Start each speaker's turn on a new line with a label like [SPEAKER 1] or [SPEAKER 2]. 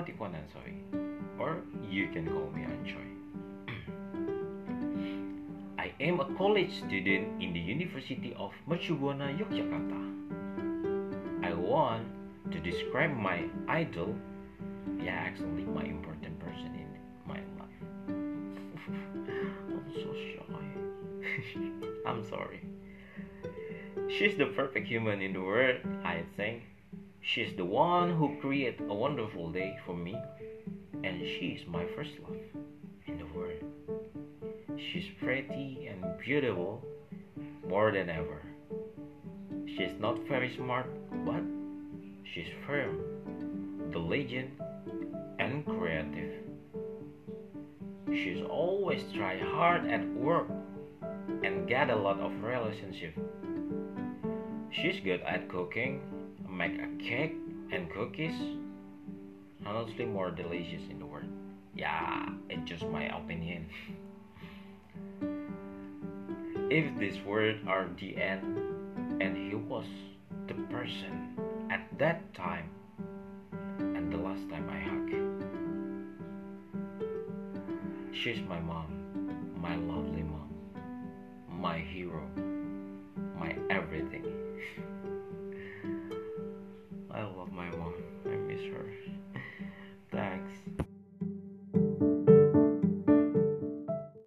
[SPEAKER 1] Matipuan Ansoy, or you can call me Anchoy. I am a college student in the University of Mercu Buana, Yogyakarta. I want to describe my idol, yeah, actually my important person in my life. I'm so shy. I'm sorry. She's the perfect human in the world, I think. She's the one who created a wonderful day for me, and she's my first love in the world. She's pretty and beautiful more than ever. She's not very smart, but she's firm, diligent, and creative. She's always try hard at work and get a lot of relationship. She's good at cooking, make a cake and cookies. Honestly, more delicious in the world. Yeah, it's just my opinion. if this word are the end, and he was the person at that time, and the last time I hug. She's my mom, my lovely mom, my hero.